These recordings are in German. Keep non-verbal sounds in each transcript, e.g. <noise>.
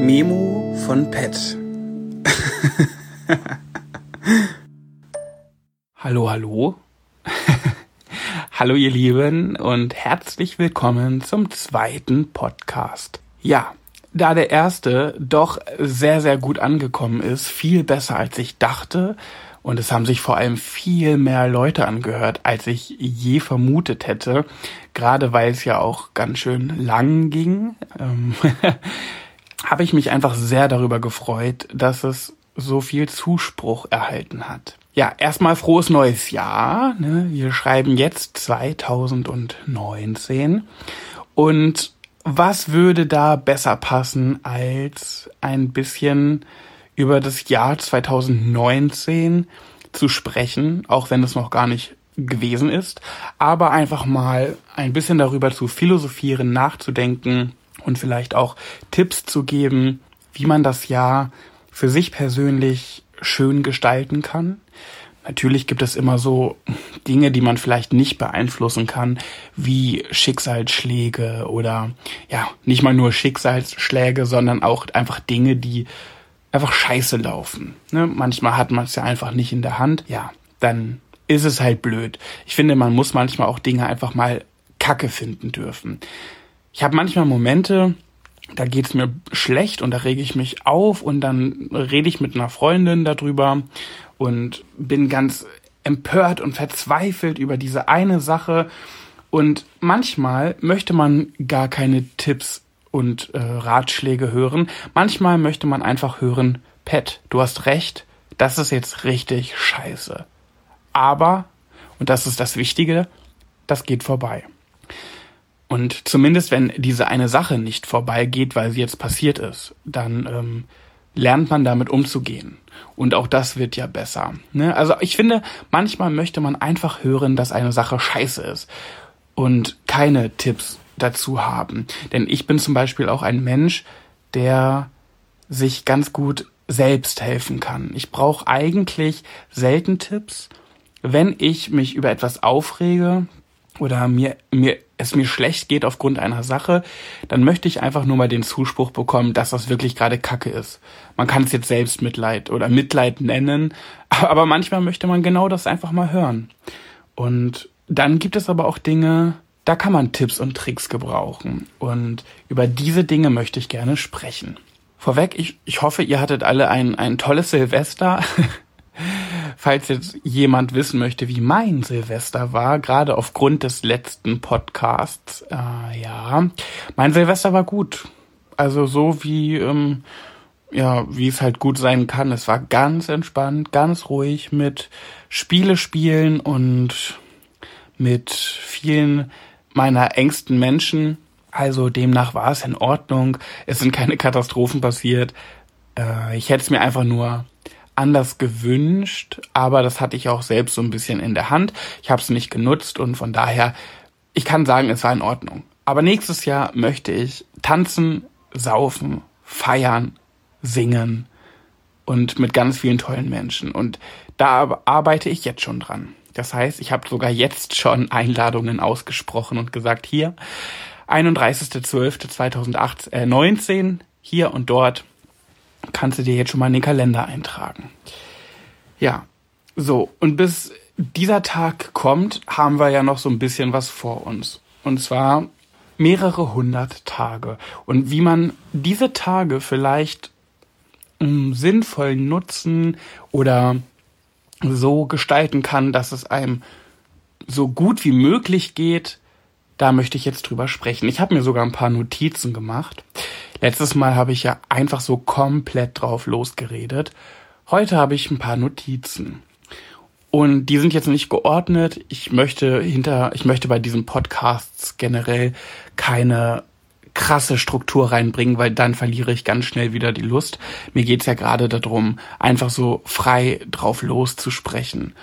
Memo von Pet. <laughs> hallo, hallo. <laughs> hallo ihr Lieben und herzlich willkommen zum zweiten Podcast. Ja, da der erste doch sehr, sehr gut angekommen ist, viel besser als ich dachte, und es haben sich vor allem viel mehr Leute angehört, als ich je vermutet hätte. Gerade weil es ja auch ganz schön lang ging, ähm, <laughs> habe ich mich einfach sehr darüber gefreut, dass es so viel Zuspruch erhalten hat. Ja, erstmal frohes neues Jahr. Ne? Wir schreiben jetzt 2019. Und was würde da besser passen als ein bisschen über das Jahr 2019 zu sprechen, auch wenn es noch gar nicht gewesen ist, aber einfach mal ein bisschen darüber zu philosophieren, nachzudenken und vielleicht auch Tipps zu geben, wie man das Jahr für sich persönlich schön gestalten kann. Natürlich gibt es immer so Dinge, die man vielleicht nicht beeinflussen kann, wie Schicksalsschläge oder ja, nicht mal nur Schicksalsschläge, sondern auch einfach Dinge, die einfach scheiße laufen. Ne? Manchmal hat man es ja einfach nicht in der Hand. Ja, dann ist es halt blöd. Ich finde, man muss manchmal auch Dinge einfach mal Kacke finden dürfen. Ich habe manchmal Momente, da geht's mir schlecht und da rege ich mich auf und dann rede ich mit einer Freundin darüber und bin ganz empört und verzweifelt über diese eine Sache. Und manchmal möchte man gar keine Tipps und äh, Ratschläge hören. Manchmal möchte man einfach hören, Pet, du hast recht, das ist jetzt richtig scheiße. Aber, und das ist das Wichtige, das geht vorbei. Und zumindest wenn diese eine Sache nicht vorbeigeht, weil sie jetzt passiert ist, dann ähm, lernt man damit umzugehen. Und auch das wird ja besser. Ne? Also ich finde, manchmal möchte man einfach hören, dass eine Sache scheiße ist und keine Tipps dazu haben. Denn ich bin zum Beispiel auch ein Mensch, der sich ganz gut selbst helfen kann. Ich brauche eigentlich selten Tipps. Wenn ich mich über etwas aufrege oder mir, mir, es mir schlecht geht aufgrund einer Sache, dann möchte ich einfach nur mal den Zuspruch bekommen, dass das wirklich gerade Kacke ist. Man kann es jetzt Selbstmitleid oder Mitleid nennen, <laughs> aber manchmal möchte man genau das einfach mal hören. Und dann gibt es aber auch Dinge, da kann man Tipps und Tricks gebrauchen. Und über diese Dinge möchte ich gerne sprechen. Vorweg, ich, ich hoffe, ihr hattet alle ein, ein tolles Silvester. <laughs> Falls jetzt jemand wissen möchte, wie mein Silvester war, gerade aufgrund des letzten Podcasts, äh, ja, mein Silvester war gut. Also so wie, ähm, ja, wie es halt gut sein kann. Es war ganz entspannt, ganz ruhig mit Spiele spielen und mit vielen meiner engsten Menschen. Also demnach war es in Ordnung. Es sind keine Katastrophen passiert. Äh, ich hätte es mir einfach nur anders gewünscht, aber das hatte ich auch selbst so ein bisschen in der Hand. Ich habe es nicht genutzt und von daher, ich kann sagen, es war in Ordnung. Aber nächstes Jahr möchte ich tanzen, saufen, feiern, singen und mit ganz vielen tollen Menschen. Und da arbeite ich jetzt schon dran. Das heißt, ich habe sogar jetzt schon <laughs> Einladungen ausgesprochen und gesagt, hier, 31.12.2019, äh, hier und dort kannst du dir jetzt schon mal in den Kalender eintragen. Ja, so, und bis dieser Tag kommt, haben wir ja noch so ein bisschen was vor uns. Und zwar mehrere hundert Tage. Und wie man diese Tage vielleicht um, sinnvoll nutzen oder so gestalten kann, dass es einem so gut wie möglich geht, da möchte ich jetzt drüber sprechen. Ich habe mir sogar ein paar Notizen gemacht. Letztes Mal habe ich ja einfach so komplett drauf losgeredet. Heute habe ich ein paar Notizen. Und die sind jetzt nicht geordnet. Ich möchte hinter, ich möchte bei diesen Podcasts generell keine krasse Struktur reinbringen, weil dann verliere ich ganz schnell wieder die Lust. Mir geht's ja gerade darum, einfach so frei drauf loszusprechen.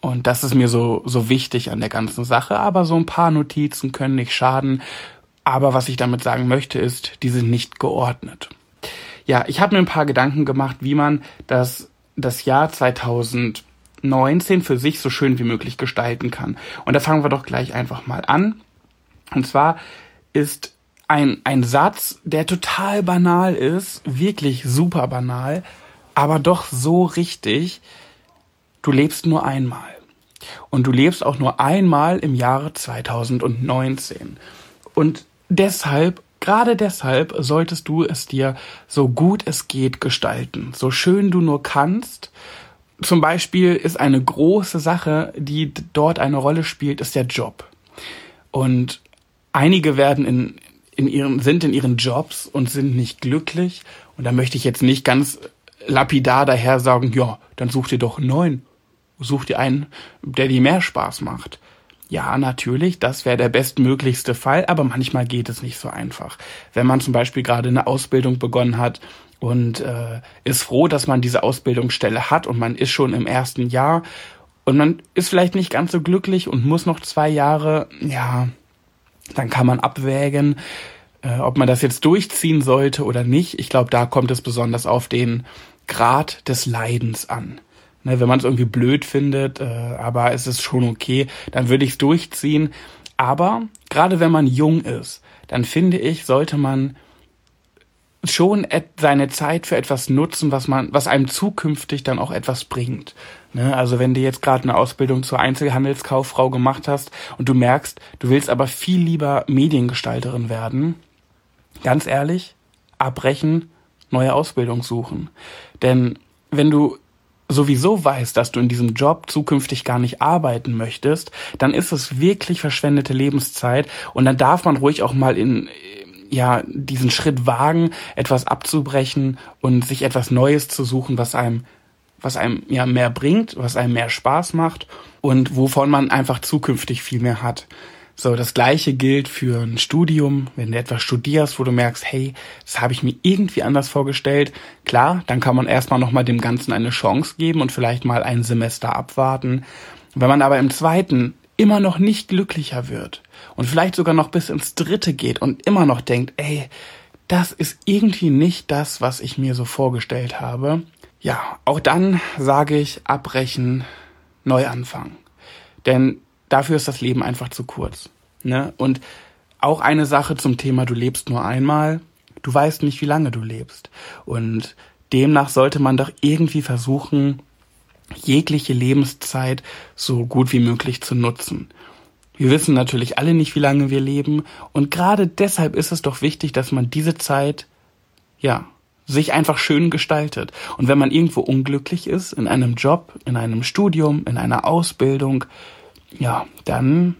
Und das ist mir so, so wichtig an der ganzen Sache. Aber so ein paar Notizen können nicht schaden. Aber was ich damit sagen möchte, ist, die sind nicht geordnet. Ja, ich habe mir ein paar Gedanken gemacht, wie man das, das Jahr 2019 für sich so schön wie möglich gestalten kann. Und da fangen wir doch gleich einfach mal an. Und zwar ist ein, ein Satz, der total banal ist, wirklich super banal, aber doch so richtig. Du lebst nur einmal. Und du lebst auch nur einmal im Jahre 2019. Und deshalb, gerade deshalb, solltest du es dir so gut es geht gestalten. So schön du nur kannst. Zum Beispiel ist eine große Sache, die dort eine Rolle spielt, ist der Job. Und einige werden in, in ihren, sind in ihren Jobs und sind nicht glücklich. Und da möchte ich jetzt nicht ganz lapidar daher sagen, ja, dann such dir doch einen neuen. Such dir einen, der dir mehr Spaß macht. Ja, natürlich, das wäre der bestmöglichste Fall, aber manchmal geht es nicht so einfach. Wenn man zum Beispiel gerade eine Ausbildung begonnen hat und äh, ist froh, dass man diese Ausbildungsstelle hat und man ist schon im ersten Jahr und man ist vielleicht nicht ganz so glücklich und muss noch zwei Jahre, ja, dann kann man abwägen, äh, ob man das jetzt durchziehen sollte oder nicht. Ich glaube, da kommt es besonders auf den Grad des Leidens an. Ne, wenn man es irgendwie blöd findet, äh, aber es ist schon okay, dann würde ich es durchziehen. Aber gerade wenn man jung ist, dann finde ich, sollte man schon seine Zeit für etwas nutzen, was man, was einem zukünftig dann auch etwas bringt. Ne? Also wenn du jetzt gerade eine Ausbildung zur Einzelhandelskauffrau gemacht hast und du merkst, du willst aber viel lieber Mediengestalterin werden, ganz ehrlich, abbrechen, neue Ausbildung suchen. Denn wenn du sowieso weißt, dass du in diesem Job zukünftig gar nicht arbeiten möchtest, dann ist es wirklich verschwendete Lebenszeit und dann darf man ruhig auch mal in ja diesen Schritt wagen, etwas abzubrechen und sich etwas Neues zu suchen, was einem was einem ja mehr bringt, was einem mehr Spaß macht und wovon man einfach zukünftig viel mehr hat. So, das gleiche gilt für ein Studium, wenn du etwas studierst, wo du merkst, hey, das habe ich mir irgendwie anders vorgestellt. Klar, dann kann man erstmal nochmal dem Ganzen eine Chance geben und vielleicht mal ein Semester abwarten. Wenn man aber im zweiten immer noch nicht glücklicher wird und vielleicht sogar noch bis ins dritte geht und immer noch denkt, ey, das ist irgendwie nicht das, was ich mir so vorgestellt habe. Ja, auch dann sage ich abbrechen, neu anfangen. Denn dafür ist das Leben einfach zu kurz. Ne? Und auch eine Sache zum Thema, du lebst nur einmal, du weißt nicht, wie lange du lebst. Und demnach sollte man doch irgendwie versuchen, jegliche Lebenszeit so gut wie möglich zu nutzen. Wir wissen natürlich alle nicht, wie lange wir leben. Und gerade deshalb ist es doch wichtig, dass man diese Zeit, ja, sich einfach schön gestaltet. Und wenn man irgendwo unglücklich ist, in einem Job, in einem Studium, in einer Ausbildung, ja, dann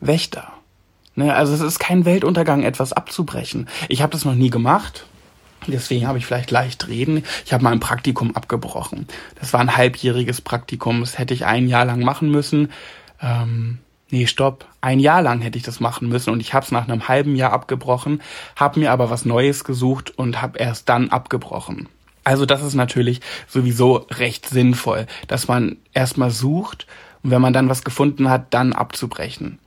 Wächter. Ne, also es ist kein Weltuntergang, etwas abzubrechen. Ich habe das noch nie gemacht. Deswegen habe ich vielleicht leicht reden. Ich habe mal ein Praktikum abgebrochen. Das war ein halbjähriges Praktikum. Das hätte ich ein Jahr lang machen müssen. Ähm, nee, stopp. Ein Jahr lang hätte ich das machen müssen und ich habe es nach einem halben Jahr abgebrochen, habe mir aber was Neues gesucht und habe erst dann abgebrochen. Also das ist natürlich sowieso recht sinnvoll, dass man erstmal sucht und wenn man dann was gefunden hat, dann abzubrechen.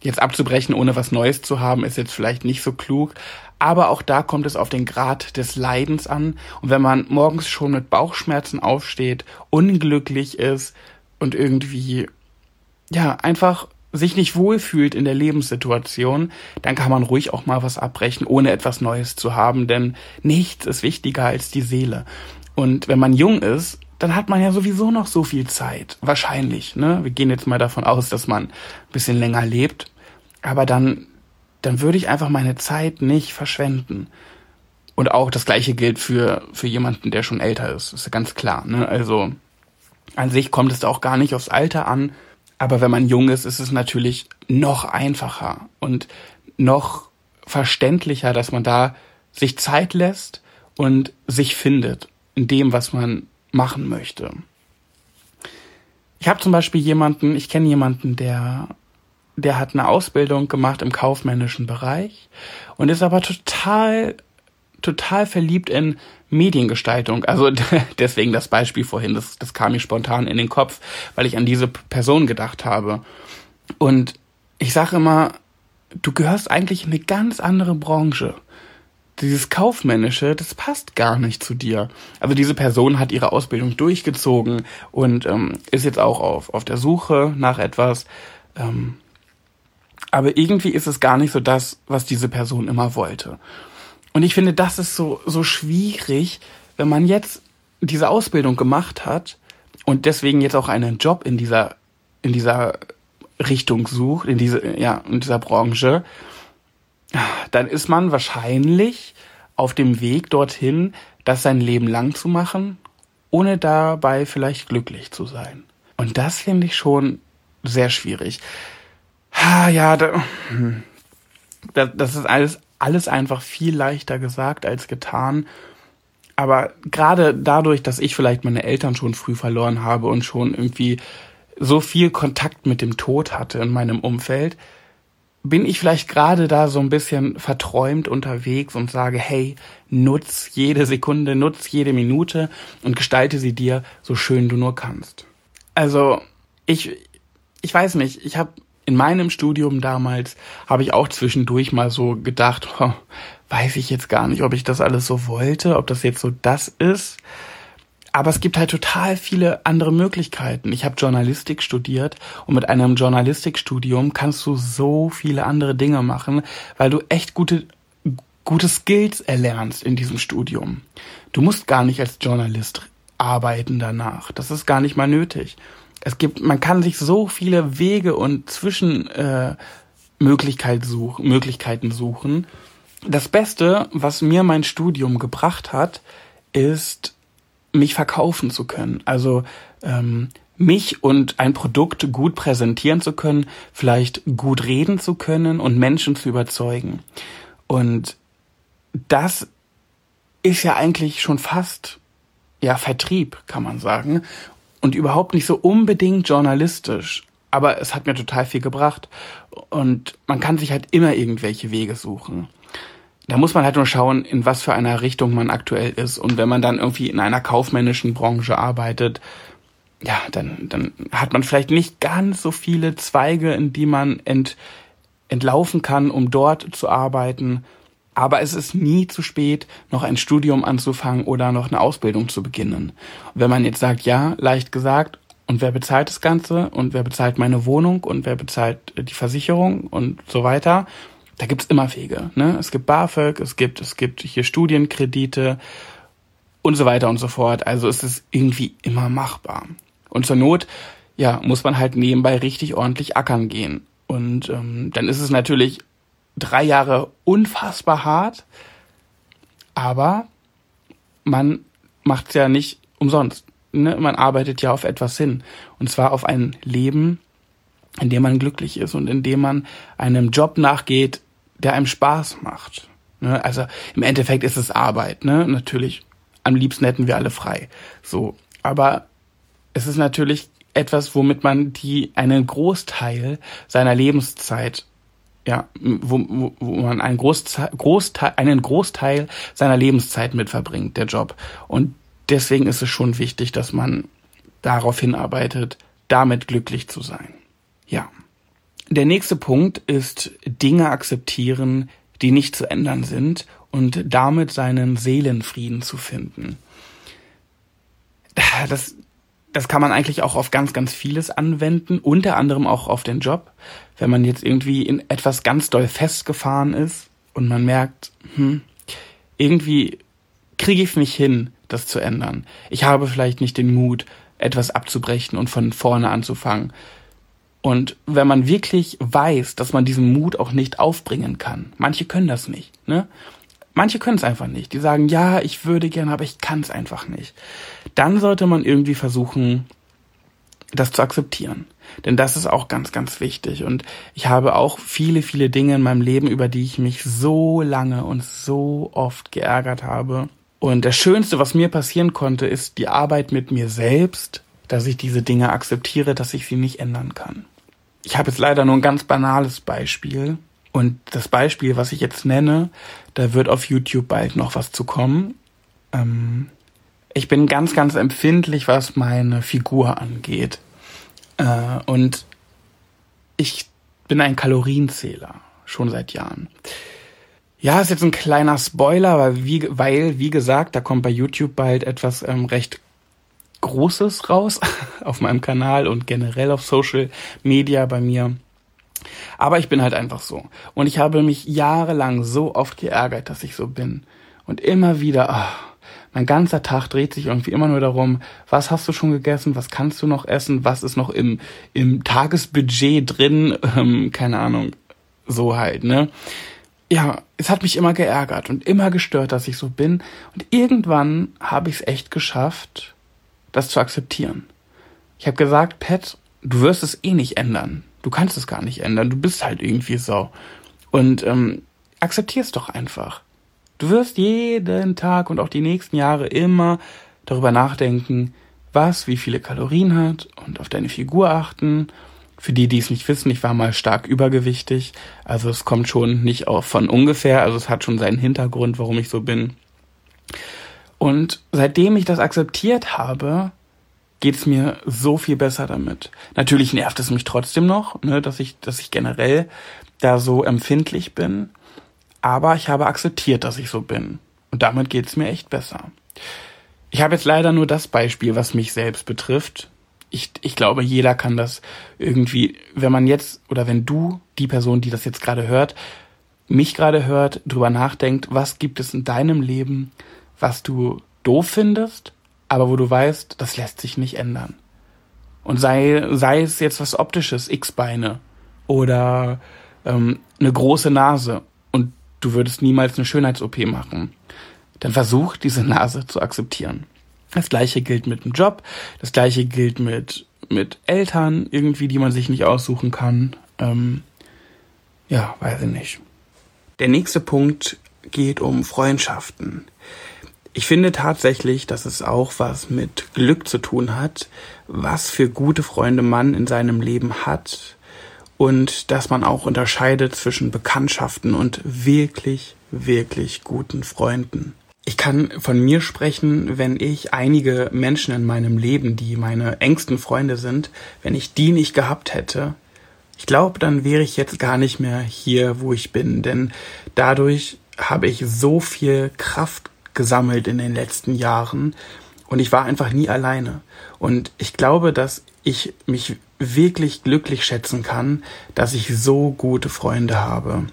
Jetzt abzubrechen, ohne was Neues zu haben, ist jetzt vielleicht nicht so klug. Aber auch da kommt es auf den Grad des Leidens an. Und wenn man morgens schon mit Bauchschmerzen aufsteht, unglücklich ist und irgendwie, ja, einfach sich nicht wohlfühlt in der Lebenssituation, dann kann man ruhig auch mal was abbrechen, ohne etwas Neues zu haben, denn nichts ist wichtiger als die Seele. Und wenn man jung ist, dann hat man ja sowieso noch so viel Zeit. Wahrscheinlich, ne? Wir gehen jetzt mal davon aus, dass man ein bisschen länger lebt. Aber dann, dann würde ich einfach meine Zeit nicht verschwenden. Und auch das gleiche gilt für, für jemanden, der schon älter ist. ist ja ganz klar, ne? Also, an sich kommt es auch gar nicht aufs Alter an. Aber wenn man jung ist, ist es natürlich noch einfacher und noch verständlicher, dass man da sich Zeit lässt und sich findet in dem, was man machen möchte. Ich habe zum Beispiel jemanden, ich kenne jemanden, der, der hat eine Ausbildung gemacht im kaufmännischen Bereich und ist aber total, total verliebt in Mediengestaltung. Also <laughs> deswegen das Beispiel vorhin, das, das kam mir spontan in den Kopf, weil ich an diese Person gedacht habe. Und ich sage immer, du gehörst eigentlich in eine ganz andere Branche dieses Kaufmännische, das passt gar nicht zu dir. Also diese Person hat ihre Ausbildung durchgezogen und ähm, ist jetzt auch auf, auf der Suche nach etwas. Ähm, aber irgendwie ist es gar nicht so das, was diese Person immer wollte. Und ich finde, das ist so, so schwierig, wenn man jetzt diese Ausbildung gemacht hat und deswegen jetzt auch einen Job in dieser, in dieser Richtung sucht, in diese, ja, in dieser Branche, dann ist man wahrscheinlich auf dem Weg dorthin, das sein Leben lang zu machen, ohne dabei vielleicht glücklich zu sein. Und das finde ich schon sehr schwierig. Ja, hm. da, das ist alles, alles einfach viel leichter gesagt als getan. Aber gerade dadurch, dass ich vielleicht meine Eltern schon früh verloren habe und schon irgendwie so viel Kontakt mit dem Tod hatte in meinem Umfeld, bin ich vielleicht gerade da so ein bisschen verträumt unterwegs und sage, hey, nutz jede Sekunde, nutz jede Minute und gestalte sie dir so schön du nur kannst. Also, ich, ich weiß nicht, ich habe in meinem Studium damals, habe ich auch zwischendurch mal so gedacht, oh, <laughs> weiß ich jetzt gar nicht, ob ich das alles so wollte, ob das jetzt so das ist. Aber es gibt halt total viele andere Möglichkeiten. Ich habe Journalistik studiert und mit einem Journalistikstudium kannst du so viele andere Dinge machen, weil du echt gute, gute Skills erlernst in diesem Studium. Du musst gar nicht als Journalist arbeiten danach. Das ist gar nicht mal nötig. Es gibt, man kann sich so viele Wege und Zwischenmöglichkeiten äh, such, Möglichkeiten suchen. Das Beste, was mir mein Studium gebracht hat, ist mich verkaufen zu können. Also ähm, mich und ein Produkt gut präsentieren zu können, vielleicht gut reden zu können und Menschen zu überzeugen. Und das ist ja eigentlich schon fast ja Vertrieb, kann man sagen, und überhaupt nicht so unbedingt journalistisch. Aber es hat mir total viel gebracht und man kann sich halt immer irgendwelche Wege suchen da muss man halt nur schauen, in was für einer Richtung man aktuell ist. Und wenn man dann irgendwie in einer kaufmännischen Branche arbeitet, ja, dann, dann hat man vielleicht nicht ganz so viele Zweige, in die man ent, entlaufen kann, um dort zu arbeiten. Aber es ist nie zu spät, noch ein Studium anzufangen oder noch eine Ausbildung zu beginnen. Und wenn man jetzt sagt, ja, leicht gesagt, und wer bezahlt das Ganze? Und wer bezahlt meine Wohnung? Und wer bezahlt die Versicherung? Und so weiter da gibt's immer Wege. Ne? Es gibt BAföG, es gibt, es gibt hier Studienkredite und so weiter und so fort. Also ist es irgendwie immer machbar. Und zur Not, ja, muss man halt nebenbei richtig ordentlich ackern gehen. Und ähm, dann ist es natürlich drei Jahre unfassbar hart, aber man macht's ja nicht umsonst. Ne? Man arbeitet ja auf etwas hin. Und zwar auf ein Leben, in dem man glücklich ist und in dem man einem Job nachgeht, der einem Spaß macht. Ne? Also im Endeffekt ist es Arbeit, ne? Natürlich. Am liebsten hätten wir alle frei. So. Aber es ist natürlich etwas, womit man die einen Großteil seiner Lebenszeit ja, wo, wo, wo man einen Großteil, Großteil, einen Großteil seiner Lebenszeit mit verbringt, der Job. Und deswegen ist es schon wichtig, dass man darauf hinarbeitet, damit glücklich zu sein. Ja. Der nächste Punkt ist Dinge akzeptieren, die nicht zu ändern sind und damit seinen Seelenfrieden zu finden. Das, das kann man eigentlich auch auf ganz, ganz vieles anwenden, unter anderem auch auf den Job. Wenn man jetzt irgendwie in etwas ganz doll festgefahren ist und man merkt, hm, irgendwie kriege ich nicht hin, das zu ändern. Ich habe vielleicht nicht den Mut, etwas abzubrechen und von vorne anzufangen. Und wenn man wirklich weiß, dass man diesen Mut auch nicht aufbringen kann, manche können das nicht, ne? Manche können es einfach nicht. Die sagen, ja, ich würde gerne, aber ich kann es einfach nicht. Dann sollte man irgendwie versuchen, das zu akzeptieren. Denn das ist auch ganz, ganz wichtig. Und ich habe auch viele, viele Dinge in meinem Leben, über die ich mich so lange und so oft geärgert habe. Und das Schönste, was mir passieren konnte, ist die Arbeit mit mir selbst, dass ich diese Dinge akzeptiere, dass ich sie nicht ändern kann. Ich habe jetzt leider nur ein ganz banales Beispiel. Und das Beispiel, was ich jetzt nenne, da wird auf YouTube bald noch was zu kommen. Ähm, ich bin ganz, ganz empfindlich, was meine Figur angeht. Äh, und ich bin ein Kalorienzähler, schon seit Jahren. Ja, ist jetzt ein kleiner Spoiler, weil wie, weil, wie gesagt, da kommt bei YouTube bald etwas ähm, recht Großes raus <laughs> auf meinem Kanal und generell auf Social Media bei mir. Aber ich bin halt einfach so. Und ich habe mich jahrelang so oft geärgert, dass ich so bin. Und immer wieder, ach, mein ganzer Tag dreht sich irgendwie immer nur darum, was hast du schon gegessen, was kannst du noch essen, was ist noch im, im Tagesbudget drin, <laughs> ähm, keine Ahnung, so halt, ne? Ja, es hat mich immer geärgert und immer gestört, dass ich so bin. Und irgendwann habe ich es echt geschafft, das zu akzeptieren. Ich habe gesagt, Pat, du wirst es eh nicht ändern. Du kannst es gar nicht ändern. Du bist halt irgendwie so. Und ähm, akzeptier es doch einfach. Du wirst jeden Tag und auch die nächsten Jahre immer darüber nachdenken, was wie viele Kalorien hat und auf deine Figur achten. Für die, die es nicht wissen, ich war mal stark übergewichtig. Also es kommt schon nicht auch von ungefähr. Also es hat schon seinen Hintergrund, warum ich so bin. Und seitdem ich das akzeptiert habe, geht es mir so viel besser damit. Natürlich nervt es mich trotzdem noch, ne, dass ich, dass ich generell da so empfindlich bin. Aber ich habe akzeptiert, dass ich so bin. Und damit geht es mir echt besser. Ich habe jetzt leider nur das Beispiel, was mich selbst betrifft. Ich, ich glaube, jeder kann das irgendwie, wenn man jetzt oder wenn du, die Person, die das jetzt gerade hört, mich gerade hört, drüber nachdenkt, was gibt es in deinem Leben, was du doof findest aber wo du weißt, das lässt sich nicht ändern. Und sei, sei es jetzt was Optisches, X-Beine oder ähm, eine große Nase und du würdest niemals eine Schönheits-OP machen, dann versuch diese Nase zu akzeptieren. Das gleiche gilt mit dem Job, das gleiche gilt mit, mit Eltern irgendwie, die man sich nicht aussuchen kann. Ähm, ja, weiß ich nicht. Der nächste Punkt geht um Freundschaften. Ich finde tatsächlich, dass es auch was mit Glück zu tun hat, was für gute Freunde man in seinem Leben hat und dass man auch unterscheidet zwischen Bekanntschaften und wirklich, wirklich guten Freunden. Ich kann von mir sprechen, wenn ich einige Menschen in meinem Leben, die meine engsten Freunde sind, wenn ich die nicht gehabt hätte, ich glaube, dann wäre ich jetzt gar nicht mehr hier, wo ich bin, denn dadurch habe ich so viel Kraft gesammelt in den letzten Jahren und ich war einfach nie alleine. Und ich glaube, dass ich mich wirklich glücklich schätzen kann, dass ich so gute Freunde habe.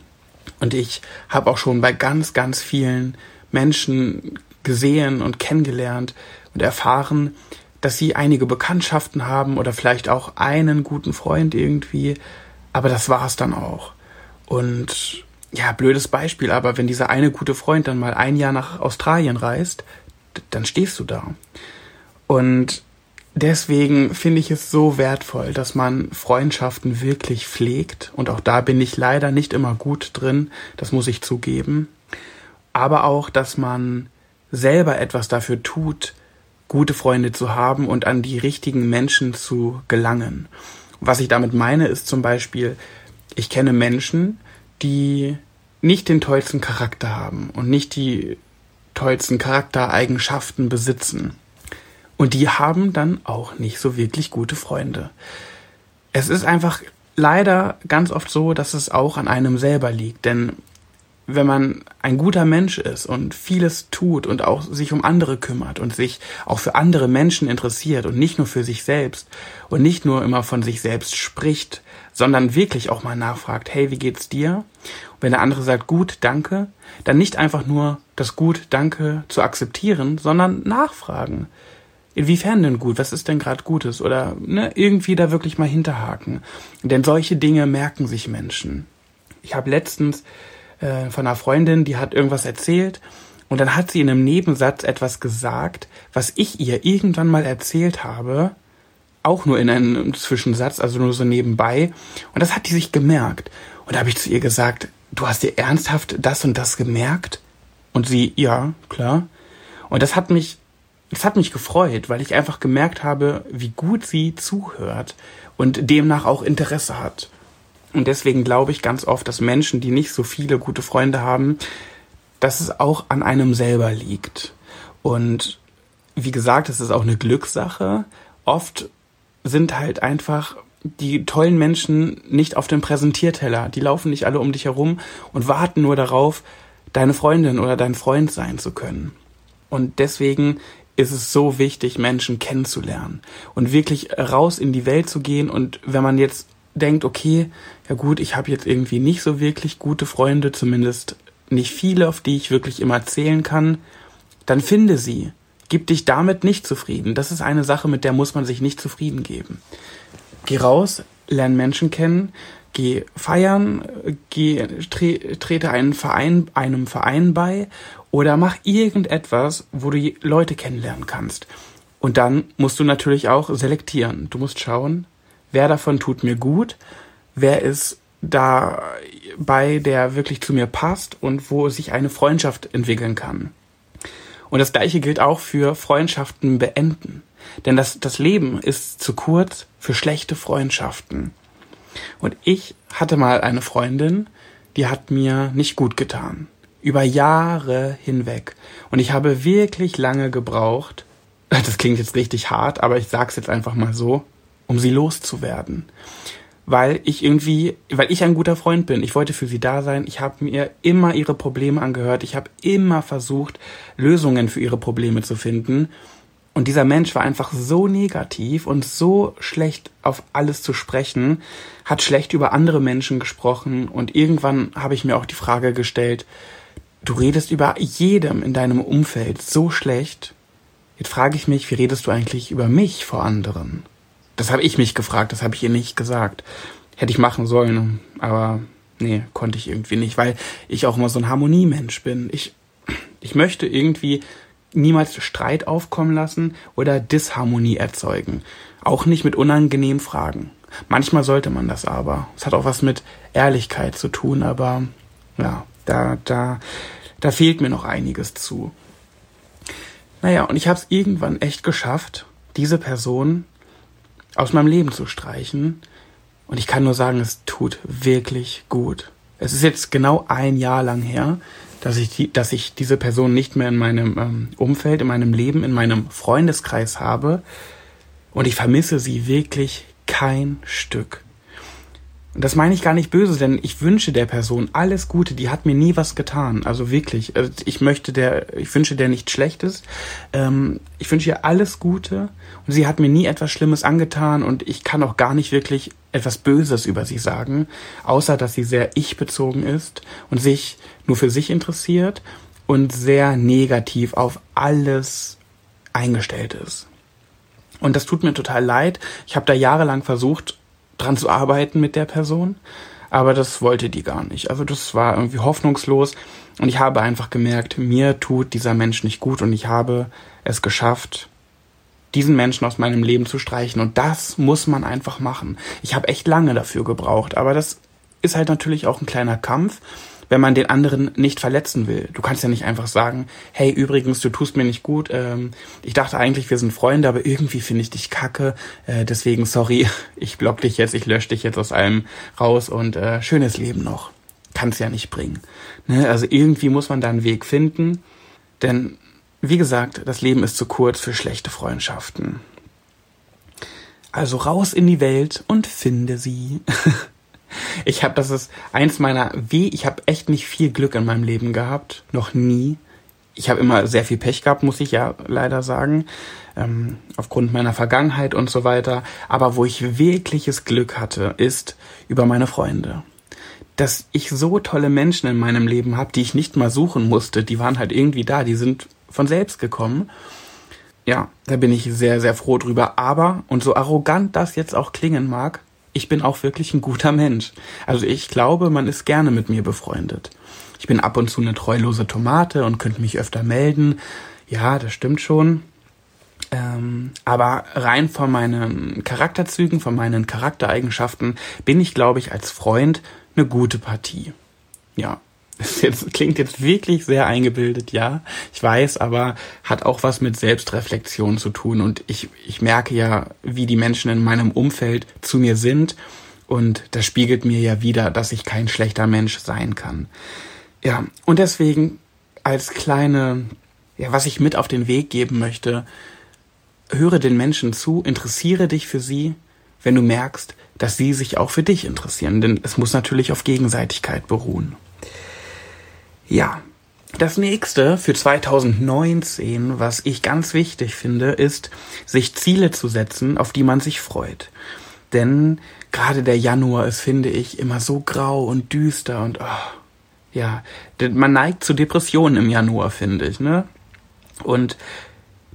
Und ich habe auch schon bei ganz, ganz vielen Menschen gesehen und kennengelernt und erfahren, dass sie einige Bekanntschaften haben oder vielleicht auch einen guten Freund irgendwie, aber das war es dann auch. Und ja, blödes Beispiel, aber wenn dieser eine gute Freund dann mal ein Jahr nach Australien reist, dann stehst du da. Und deswegen finde ich es so wertvoll, dass man Freundschaften wirklich pflegt. Und auch da bin ich leider nicht immer gut drin, das muss ich zugeben. Aber auch, dass man selber etwas dafür tut, gute Freunde zu haben und an die richtigen Menschen zu gelangen. Was ich damit meine, ist zum Beispiel, ich kenne Menschen, die nicht den tollsten Charakter haben und nicht die tollsten Charaktereigenschaften besitzen. Und die haben dann auch nicht so wirklich gute Freunde. Es ist einfach leider ganz oft so, dass es auch an einem selber liegt. Denn wenn man ein guter Mensch ist und vieles tut und auch sich um andere kümmert und sich auch für andere Menschen interessiert und nicht nur für sich selbst und nicht nur immer von sich selbst spricht, sondern wirklich auch mal nachfragt, hey, wie geht's dir? Und wenn der andere sagt, gut, danke, dann nicht einfach nur das gut, danke zu akzeptieren, sondern nachfragen. Inwiefern denn gut? Was ist denn gerade Gutes? Oder ne, irgendwie da wirklich mal hinterhaken. Denn solche Dinge merken sich Menschen. Ich habe letztens äh, von einer Freundin, die hat irgendwas erzählt und dann hat sie in einem Nebensatz etwas gesagt, was ich ihr irgendwann mal erzählt habe, auch nur in einem Zwischensatz, also nur so nebenbei. Und das hat die sich gemerkt. Und da habe ich zu ihr gesagt, du hast dir ernsthaft das und das gemerkt? Und sie, ja, klar. Und das hat mich, das hat mich gefreut, weil ich einfach gemerkt habe, wie gut sie zuhört und demnach auch Interesse hat. Und deswegen glaube ich ganz oft, dass Menschen, die nicht so viele gute Freunde haben, dass es auch an einem selber liegt. Und wie gesagt, es ist auch eine Glückssache. Oft sind halt einfach die tollen Menschen nicht auf dem Präsentierteller. Die laufen nicht alle um dich herum und warten nur darauf, deine Freundin oder dein Freund sein zu können. Und deswegen ist es so wichtig, Menschen kennenzulernen und wirklich raus in die Welt zu gehen. Und wenn man jetzt denkt, okay, ja gut, ich habe jetzt irgendwie nicht so wirklich gute Freunde, zumindest nicht viele, auf die ich wirklich immer zählen kann, dann finde sie. Gib dich damit nicht zufrieden. Das ist eine Sache, mit der muss man sich nicht zufrieden geben. Geh raus, lern Menschen kennen, geh feiern, geh, tre, trete einen Verein, einem Verein bei oder mach irgendetwas, wo du Leute kennenlernen kannst. Und dann musst du natürlich auch selektieren. Du musst schauen, wer davon tut mir gut, wer ist dabei, der wirklich zu mir passt und wo sich eine Freundschaft entwickeln kann. Und das gleiche gilt auch für Freundschaften beenden. Denn das, das Leben ist zu kurz für schlechte Freundschaften. Und ich hatte mal eine Freundin, die hat mir nicht gut getan. Über Jahre hinweg. Und ich habe wirklich lange gebraucht, <laughs> das klingt jetzt richtig hart, aber ich sag's jetzt einfach mal so, um sie loszuwerden. Weil ich irgendwie, weil ich ein guter Freund bin. Ich wollte für sie da sein. Ich habe mir immer ihre Probleme angehört. Ich habe immer versucht, Lösungen für ihre Probleme zu finden. Und dieser Mensch war einfach so negativ und so schlecht auf alles zu sprechen, hat schlecht über andere Menschen gesprochen und irgendwann habe ich mir auch die Frage gestellt, du redest über jedem in deinem Umfeld so schlecht Jetzt frage ich mich, wie redest du eigentlich über mich vor anderen? Das habe ich mich gefragt, das habe ich ihr nicht gesagt. Hätte ich machen sollen, aber nee, konnte ich irgendwie nicht, weil ich auch immer so ein Harmoniemensch bin. Ich, ich möchte irgendwie niemals Streit aufkommen lassen oder Disharmonie erzeugen. Auch nicht mit unangenehmen Fragen. Manchmal sollte man das aber. Es hat auch was mit Ehrlichkeit zu tun, aber ja, da, da, da fehlt mir noch einiges zu. Naja, und ich habe es irgendwann echt geschafft, diese Person aus meinem Leben zu streichen. Und ich kann nur sagen, es tut wirklich gut. Es ist jetzt genau ein Jahr lang her, dass ich, die, dass ich diese Person nicht mehr in meinem ähm, Umfeld, in meinem Leben, in meinem Freundeskreis habe. Und ich vermisse sie wirklich kein Stück. Und das meine ich gar nicht böse, denn ich wünsche der Person alles Gute. Die hat mir nie was getan. Also wirklich. Also ich möchte der, ich wünsche der nichts Schlechtes. Ähm, ich wünsche ihr alles Gute. Und sie hat mir nie etwas Schlimmes angetan und ich kann auch gar nicht wirklich etwas Böses über sie sagen, außer dass sie sehr ich-bezogen ist und sich nur für sich interessiert und sehr negativ auf alles eingestellt ist. Und das tut mir total leid. Ich habe da jahrelang versucht, dran zu arbeiten mit der Person. Aber das wollte die gar nicht. Also das war irgendwie hoffnungslos. Und ich habe einfach gemerkt, mir tut dieser Mensch nicht gut und ich habe es geschafft, diesen Menschen aus meinem Leben zu streichen. Und das muss man einfach machen. Ich habe echt lange dafür gebraucht, aber das ist halt natürlich auch ein kleiner Kampf wenn man den anderen nicht verletzen will. Du kannst ja nicht einfach sagen, hey, übrigens, du tust mir nicht gut. Ähm, ich dachte eigentlich, wir sind Freunde, aber irgendwie finde ich dich kacke. Äh, deswegen, sorry, <laughs> ich block dich jetzt, ich lösche dich jetzt aus allem raus und äh, schönes Leben noch. Kann's ja nicht bringen. Ne? Also irgendwie muss man da einen Weg finden. Denn, wie gesagt, das Leben ist zu kurz für schlechte Freundschaften. Also raus in die Welt und finde sie. <laughs> Ich habe, das ist eins meiner Weh. Ich habe echt nicht viel Glück in meinem Leben gehabt, noch nie. Ich habe immer sehr viel Pech gehabt, muss ich ja leider sagen, ähm, aufgrund meiner Vergangenheit und so weiter. Aber wo ich wirkliches Glück hatte, ist über meine Freunde. Dass ich so tolle Menschen in meinem Leben habe, die ich nicht mal suchen musste, die waren halt irgendwie da, die sind von selbst gekommen. Ja, da bin ich sehr, sehr froh drüber. Aber, und so arrogant das jetzt auch klingen mag, ich bin auch wirklich ein guter Mensch. Also ich glaube, man ist gerne mit mir befreundet. Ich bin ab und zu eine treulose Tomate und könnte mich öfter melden. Ja, das stimmt schon. Ähm, aber rein von meinen Charakterzügen, von meinen Charaktereigenschaften bin ich, glaube ich, als Freund eine gute Partie. Ja, das klingt jetzt wirklich sehr eingebildet, ja. Ich weiß, aber hat auch was mit Selbstreflexion zu tun. Und ich, ich merke ja, wie die Menschen in meinem Umfeld zu mir sind. Und das spiegelt mir ja wieder, dass ich kein schlechter Mensch sein kann. Ja, und deswegen als kleine, ja, was ich mit auf den Weg geben möchte, höre den Menschen zu, interessiere dich für sie, wenn du merkst, dass sie sich auch für dich interessieren. Denn es muss natürlich auf Gegenseitigkeit beruhen. Ja, das nächste für 2019, was ich ganz wichtig finde, ist, sich Ziele zu setzen, auf die man sich freut. Denn gerade der Januar ist, finde ich, immer so grau und düster und oh, ja, man neigt zu Depressionen im Januar, finde ich, ne? Und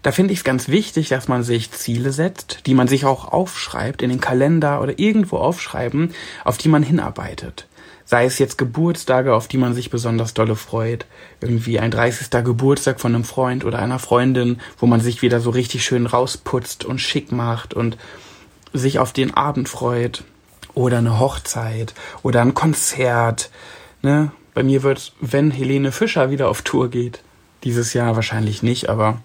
da finde ich es ganz wichtig, dass man sich Ziele setzt, die man sich auch aufschreibt, in den Kalender oder irgendwo aufschreiben, auf die man hinarbeitet. Sei es jetzt Geburtstage, auf die man sich besonders dolle freut, irgendwie ein 30. Geburtstag von einem Freund oder einer Freundin, wo man sich wieder so richtig schön rausputzt und schick macht und sich auf den Abend freut. Oder eine Hochzeit oder ein Konzert. Ne? Bei mir wird, wenn Helene Fischer wieder auf Tour geht, dieses Jahr wahrscheinlich nicht, aber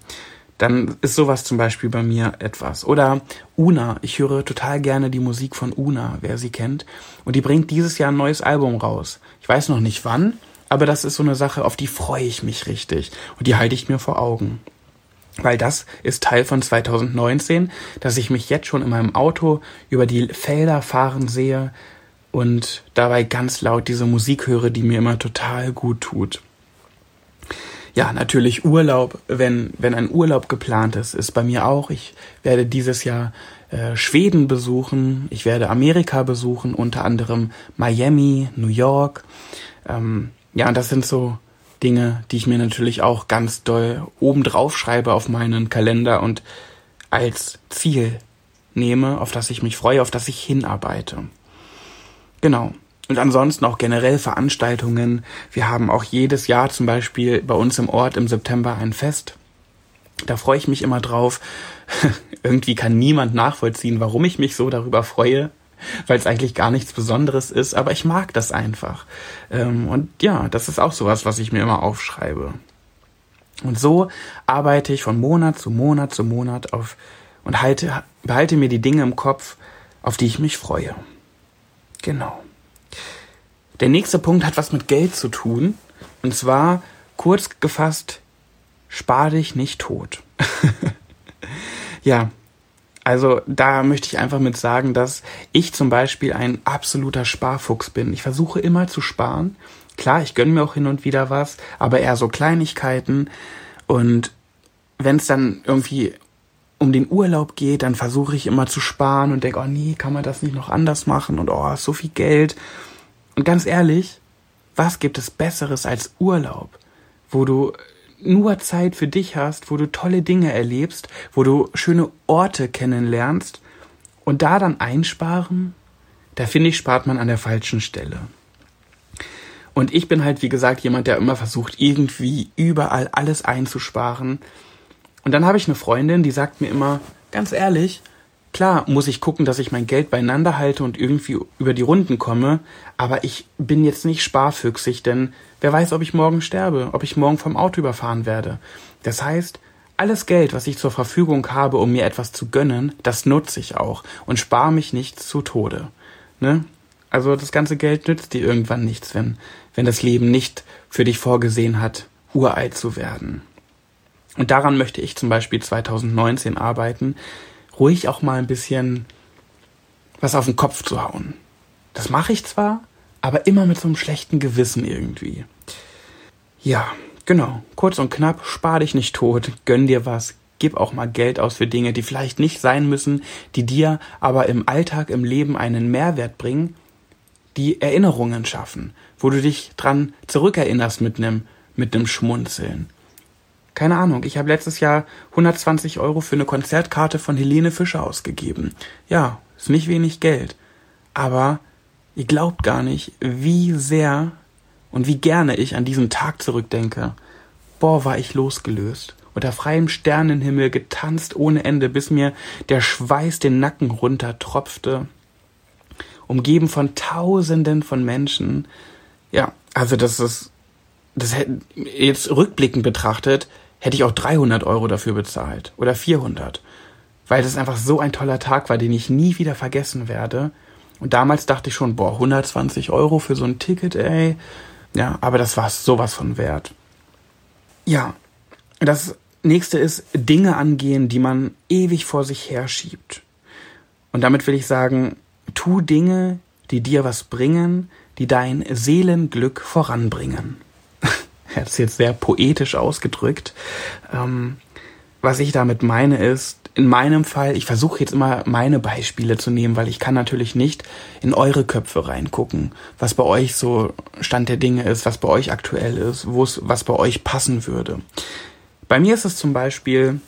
dann ist sowas zum Beispiel bei mir etwas. Oder Una. Ich höre total gerne die Musik von Una, wer sie kennt. Und die bringt dieses Jahr ein neues Album raus. Ich weiß noch nicht wann, aber das ist so eine Sache, auf die freue ich mich richtig. Und die halte ich mir vor Augen. Weil das ist Teil von 2019, dass ich mich jetzt schon in meinem Auto über die Felder fahren sehe und dabei ganz laut diese Musik höre, die mir immer total gut tut ja, natürlich Urlaub, wenn, wenn ein Urlaub geplant ist, ist bei mir auch. Ich werde dieses Jahr äh, Schweden besuchen, ich werde Amerika besuchen, unter anderem Miami, New York. Ähm, ja, und das sind so Dinge, die ich mir natürlich auch ganz doll obendrauf schreibe auf meinen Kalender und als Ziel nehme, auf das ich mich freue, auf das ich hinarbeite. Genau. Und ansonsten auch generell Veranstaltungen. Wir haben auch jedes Jahr zum Beispiel bei uns im Ort im September ein Fest. Da freue ich mich immer drauf. <laughs> Irgendwie kann niemand nachvollziehen, warum ich mich so darüber freue, weil es eigentlich gar nichts Besonderes ist, aber ich mag das einfach. Ähm, und ja, das ist auch sowas, was ich mir immer aufschreibe. Und so arbeite ich von Monat zu Monat zu Monat auf und halte, behalte mir die Dinge im Kopf, auf die ich mich freue. Genau. Der nächste Punkt hat was mit Geld zu tun. Und zwar, kurz gefasst, spar dich nicht tot. <laughs> ja, also da möchte ich einfach mit sagen, dass ich zum Beispiel ein absoluter Sparfuchs bin. Ich versuche immer zu sparen. Klar, ich gönne mir auch hin und wieder was, aber eher so Kleinigkeiten. Und wenn es dann irgendwie um den Urlaub geht, dann versuche ich immer zu sparen und denke, oh nee, kann man das nicht noch anders machen und oh, so viel Geld. Und ganz ehrlich, was gibt es Besseres als Urlaub, wo du nur Zeit für dich hast, wo du tolle Dinge erlebst, wo du schöne Orte kennenlernst und da dann einsparen? Da finde ich, spart man an der falschen Stelle. Und ich bin halt, wie gesagt, jemand, der immer versucht, irgendwie überall alles einzusparen. Und dann habe ich eine Freundin, die sagt mir immer, ganz ehrlich, Klar muss ich gucken, dass ich mein Geld beieinander halte und irgendwie über die Runden komme, aber ich bin jetzt nicht sparfüchsig, denn wer weiß, ob ich morgen sterbe, ob ich morgen vom Auto überfahren werde. Das heißt, alles Geld, was ich zur Verfügung habe, um mir etwas zu gönnen, das nutze ich auch und spare mich nicht zu Tode. Ne? Also das ganze Geld nützt dir irgendwann nichts, wenn, wenn das Leben nicht für dich vorgesehen hat, uralt zu werden. Und daran möchte ich zum Beispiel 2019 arbeiten, ruhig auch mal ein bisschen was auf den Kopf zu hauen. Das mache ich zwar, aber immer mit so einem schlechten Gewissen irgendwie. Ja, genau. Kurz und knapp, spar dich nicht tot, gönn dir was, gib auch mal Geld aus für Dinge, die vielleicht nicht sein müssen, die dir aber im Alltag, im Leben einen Mehrwert bringen, die Erinnerungen schaffen, wo du dich dran zurückerinnerst mit nem, mit nem Schmunzeln keine Ahnung, ich habe letztes Jahr 120 Euro für eine Konzertkarte von Helene Fischer ausgegeben. Ja, ist nicht wenig Geld. Aber ihr glaubt gar nicht, wie sehr und wie gerne ich an diesen Tag zurückdenke. Boah, war ich losgelöst. Unter freiem Sternenhimmel getanzt ohne Ende, bis mir der Schweiß den Nacken runtertropfte. Umgeben von Tausenden von Menschen. Ja, also das ist, das jetzt rückblickend betrachtet, hätte ich auch 300 Euro dafür bezahlt oder 400, weil das einfach so ein toller Tag war, den ich nie wieder vergessen werde. Und damals dachte ich schon, boah, 120 Euro für so ein Ticket, ey. Ja, aber das war sowas von wert. Ja, das nächste ist Dinge angehen, die man ewig vor sich herschiebt. Und damit will ich sagen, tu Dinge, die dir was bringen, die dein Seelenglück voranbringen. <laughs> Hat es jetzt sehr poetisch ausgedrückt. Ähm, was ich damit meine ist, in meinem Fall, ich versuche jetzt immer meine Beispiele zu nehmen, weil ich kann natürlich nicht in eure Köpfe reingucken, was bei euch so Stand der Dinge ist, was bei euch aktuell ist, wo es, was bei euch passen würde. Bei mir ist es zum Beispiel,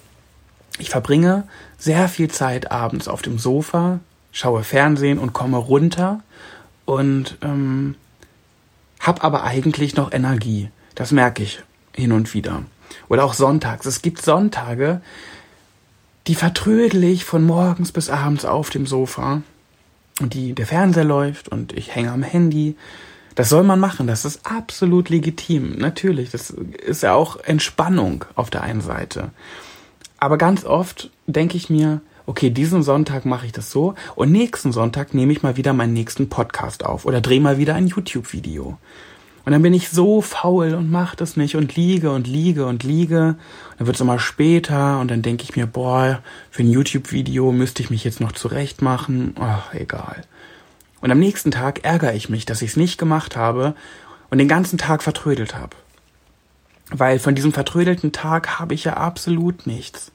ich verbringe sehr viel Zeit abends auf dem Sofa, schaue Fernsehen und komme runter und ähm, habe aber eigentlich noch Energie. Das merke ich hin und wieder. Oder auch sonntags. Es gibt Sonntage, die vertrödel ich von morgens bis abends auf dem Sofa und die, der Fernseher läuft und ich hänge am Handy. Das soll man machen, das ist absolut legitim. Natürlich, das ist ja auch Entspannung auf der einen Seite. Aber ganz oft denke ich mir, okay, diesen Sonntag mache ich das so und nächsten Sonntag nehme ich mal wieder meinen nächsten Podcast auf oder drehe mal wieder ein YouTube-Video. Und dann bin ich so faul und mach das nicht und liege und liege und liege. Dann wird es immer später und dann denke ich mir, boah, für ein YouTube-Video müsste ich mich jetzt noch zurecht machen. Ach, egal. Und am nächsten Tag ärgere ich mich, dass ich es nicht gemacht habe und den ganzen Tag vertrödelt habe. Weil von diesem vertrödelten Tag habe ich ja absolut nichts.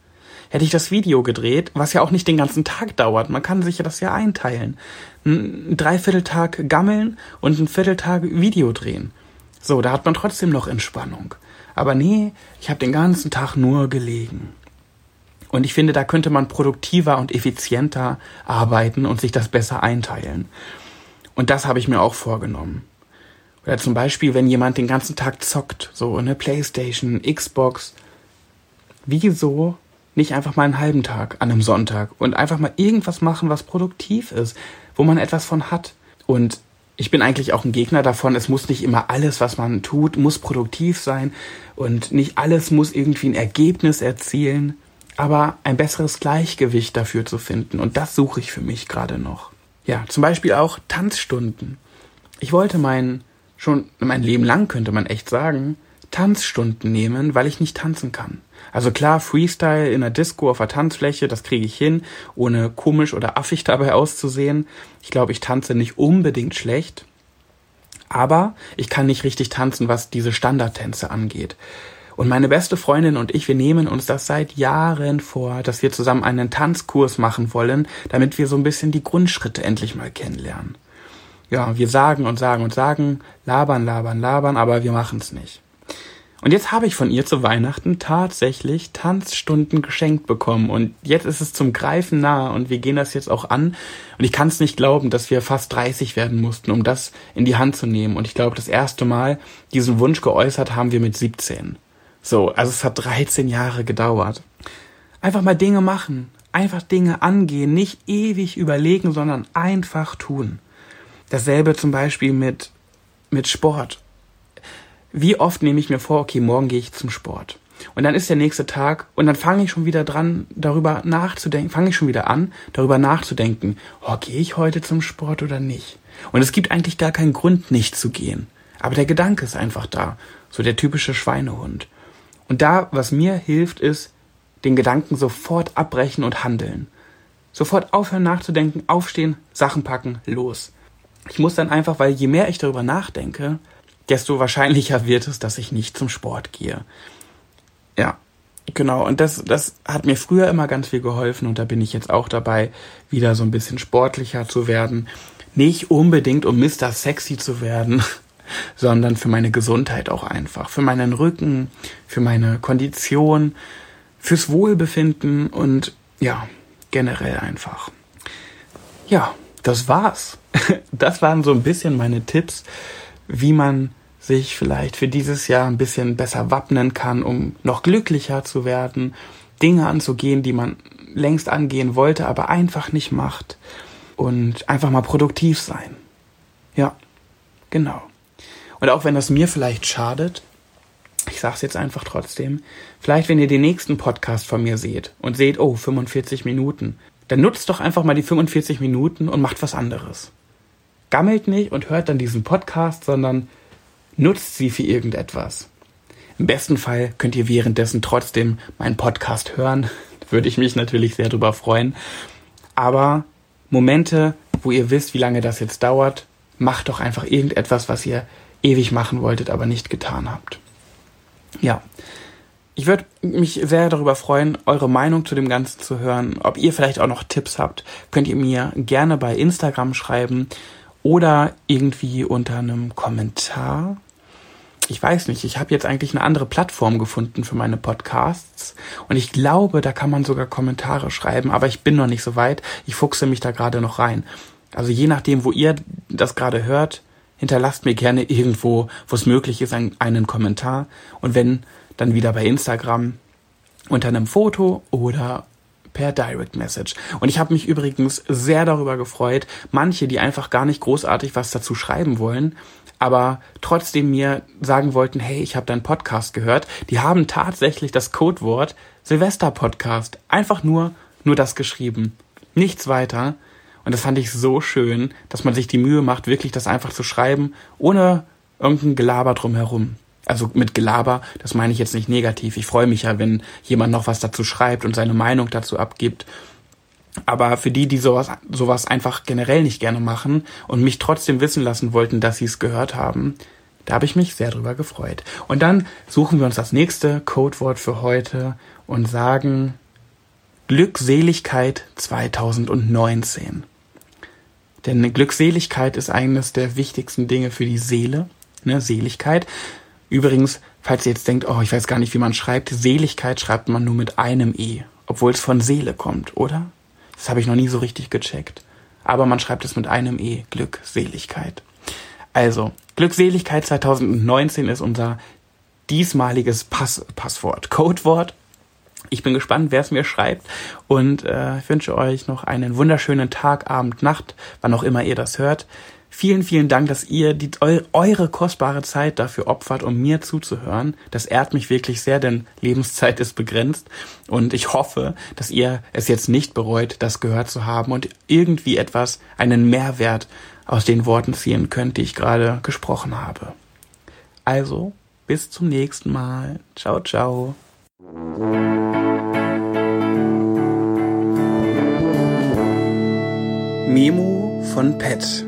Hätte ich das Video gedreht, was ja auch nicht den ganzen Tag dauert, man kann sich ja das ja einteilen. Ein Dreivierteltag gammeln und ein Vierteltag Video drehen. So, da hat man trotzdem noch Entspannung. Aber nee, ich habe den ganzen Tag nur gelegen. Und ich finde, da könnte man produktiver und effizienter arbeiten und sich das besser einteilen. Und das habe ich mir auch vorgenommen. Oder zum Beispiel, wenn jemand den ganzen Tag zockt, so eine Playstation, Xbox, wieso nicht einfach mal einen halben Tag an einem Sonntag und einfach mal irgendwas machen, was produktiv ist, wo man etwas von hat. Und ich bin eigentlich auch ein Gegner davon, es muss nicht immer alles, was man tut, muss produktiv sein und nicht alles muss irgendwie ein Ergebnis erzielen, aber ein besseres Gleichgewicht dafür zu finden. Und das suche ich für mich gerade noch. Ja, zum Beispiel auch Tanzstunden. Ich wollte mein, schon mein Leben lang könnte man echt sagen, Tanzstunden nehmen, weil ich nicht tanzen kann. Also klar, Freestyle in der Disco auf der Tanzfläche, das kriege ich hin, ohne komisch oder affig <laughs> dabei auszusehen. Ich glaube, ich tanze nicht unbedingt schlecht, aber ich kann nicht richtig tanzen, was diese Standardtänze angeht. Und meine beste Freundin und ich, wir nehmen uns das seit Jahren vor, dass wir zusammen einen Tanzkurs machen wollen, damit wir so ein bisschen die Grundschritte endlich mal kennenlernen. Ja, wir sagen und sagen und sagen, labern, labern, labern, aber wir machen es nicht. Und jetzt habe ich von ihr zu Weihnachten tatsächlich Tanzstunden geschenkt bekommen. Und jetzt ist es zum Greifen nah und wir gehen das jetzt auch an. Und ich kann es nicht glauben, dass wir fast 30 werden mussten, um das in die Hand zu nehmen. Und ich glaube, das erste Mal diesen Wunsch geäußert haben wir mit 17. So, also es hat 13 Jahre gedauert. Einfach mal Dinge machen. Einfach Dinge angehen. Nicht ewig überlegen, sondern einfach tun. Dasselbe zum Beispiel mit, mit Sport wie oft nehme ich mir vor, okay, morgen gehe ich zum Sport. Und dann ist der nächste Tag und dann fange ich schon wieder dran, darüber nachzudenken, fange ich schon wieder an, darüber nachzudenken, oh, gehe ich heute zum Sport oder nicht? Und es gibt eigentlich gar keinen Grund, nicht zu gehen. Aber der Gedanke ist einfach da. So der typische Schweinehund. Und da, was mir hilft, ist, den Gedanken sofort abbrechen und handeln. Sofort aufhören nachzudenken, aufstehen, Sachen packen, los. Ich muss dann einfach, weil je mehr ich darüber nachdenke, desto wahrscheinlicher wird es, dass ich nicht zum Sport gehe. Ja, genau. Und das, das hat mir früher immer ganz viel geholfen und da bin ich jetzt auch dabei, wieder so ein bisschen sportlicher zu werden. Nicht unbedingt, um Mr. Sexy zu werden, <laughs> sondern für meine Gesundheit auch einfach. Für meinen Rücken, für meine Kondition, fürs Wohlbefinden und ja, generell einfach. Ja, das war's. <laughs> Das waren so ein bisschen meine Tipps, wie man sich vielleicht für dieses Jahr ein bisschen besser wappnen kann, um noch glücklicher zu werden, Dinge anzugehen, die man längst angehen wollte, aber einfach nicht macht und einfach mal produktiv sein. Ja, genau. Und auch wenn das mir vielleicht schadet, ich sag's jetzt einfach trotzdem, vielleicht wenn ihr den nächsten Podcast von mir seht und seht, oh, 45 Minuten, dann nutzt doch einfach mal die 45 Minuten und macht was anderes. Gammelt nicht und hört dann diesen Podcast, sondern nutzt sie für irgendetwas. Im besten Fall könnt ihr währenddessen trotzdem meinen Podcast hören. <laughs> Würde ich mich natürlich sehr darüber freuen. Aber Momente, wo ihr wisst, wie lange das jetzt dauert, macht doch einfach irgendetwas, was ihr ewig machen wolltet, aber nicht getan habt. Ja. ich würde mich sehr darüber freuen, eure Meinung zu dem Ganzen zu hören. Ob ihr vielleicht auch noch Tipps habt, könnt ihr mir gerne bei Instagram schreiben oder irgendwie unter einem Kommentar. Ich weiß nicht, ich habe jetzt eigentlich eine andere Plattform gefunden für meine Podcasts und ich glaube, da kann man sogar Kommentare schreiben, aber ich bin noch nicht so weit. Ich fuchse mich da gerade noch rein. Also je nachdem, wo ihr das gerade hört, hinterlasst mir gerne irgendwo, wo es möglich ist, einen, Kommentar. Und wenn dann wieder bei Instagram unter einem Foto oder per Direct Message. Und ich habe mich übrigens sehr darüber gefreut, manche, die einfach gar nicht großartig was dazu schreiben wollen, aber trotzdem mir sagen wollten, hey, ich habe deinen Podcast gehört, die haben tatsächlich das Codewort Silvester Podcast einfach nur nur das geschrieben, nichts weiter. Und das fand ich so schön, dass man sich die Mühe macht, wirklich das einfach zu schreiben, ohne irgendein Gelaber drumherum also mit Gelaber, das meine ich jetzt nicht negativ. Ich freue mich ja, wenn jemand noch was dazu schreibt und seine Meinung dazu abgibt. Aber für die, die sowas, sowas einfach generell nicht gerne machen und mich trotzdem wissen lassen wollten, dass sie es gehört haben, da habe ich mich sehr drüber gefreut. Und dann suchen wir uns das nächste Codewort für heute und sagen Glückseligkeit 2019. Denn Glückseligkeit ist eines der wichtigsten Dinge für die Seele, ne, Seligkeit. Übrigens, falls ihr jetzt denkt, oh, ich weiß gar nicht, wie man schreibt, Seligkeit schreibt man nur mit einem E, obwohl es von Seele kommt, oder? Das habe ich noch nie so richtig gecheckt. Aber man schreibt es mit einem E, Glückseligkeit. Also, Glückseligkeit 2019 ist unser diesmaliges Pass Passwort, Codewort. Ich bin gespannt, wer es mir schreibt und äh, ich wünsche euch noch einen wunderschönen Tag, Abend, Nacht, wann auch immer ihr das hört. Vielen, vielen Dank, dass ihr die, eure kostbare Zeit dafür opfert, um mir zuzuhören. Das ehrt mich wirklich sehr, denn Lebenszeit ist begrenzt. Und ich hoffe, dass ihr es jetzt nicht bereut, das gehört zu haben und irgendwie etwas, einen Mehrwert aus den Worten ziehen könnt, die ich gerade gesprochen habe. Also, bis zum nächsten Mal. Ciao, ciao. Memo von Pet.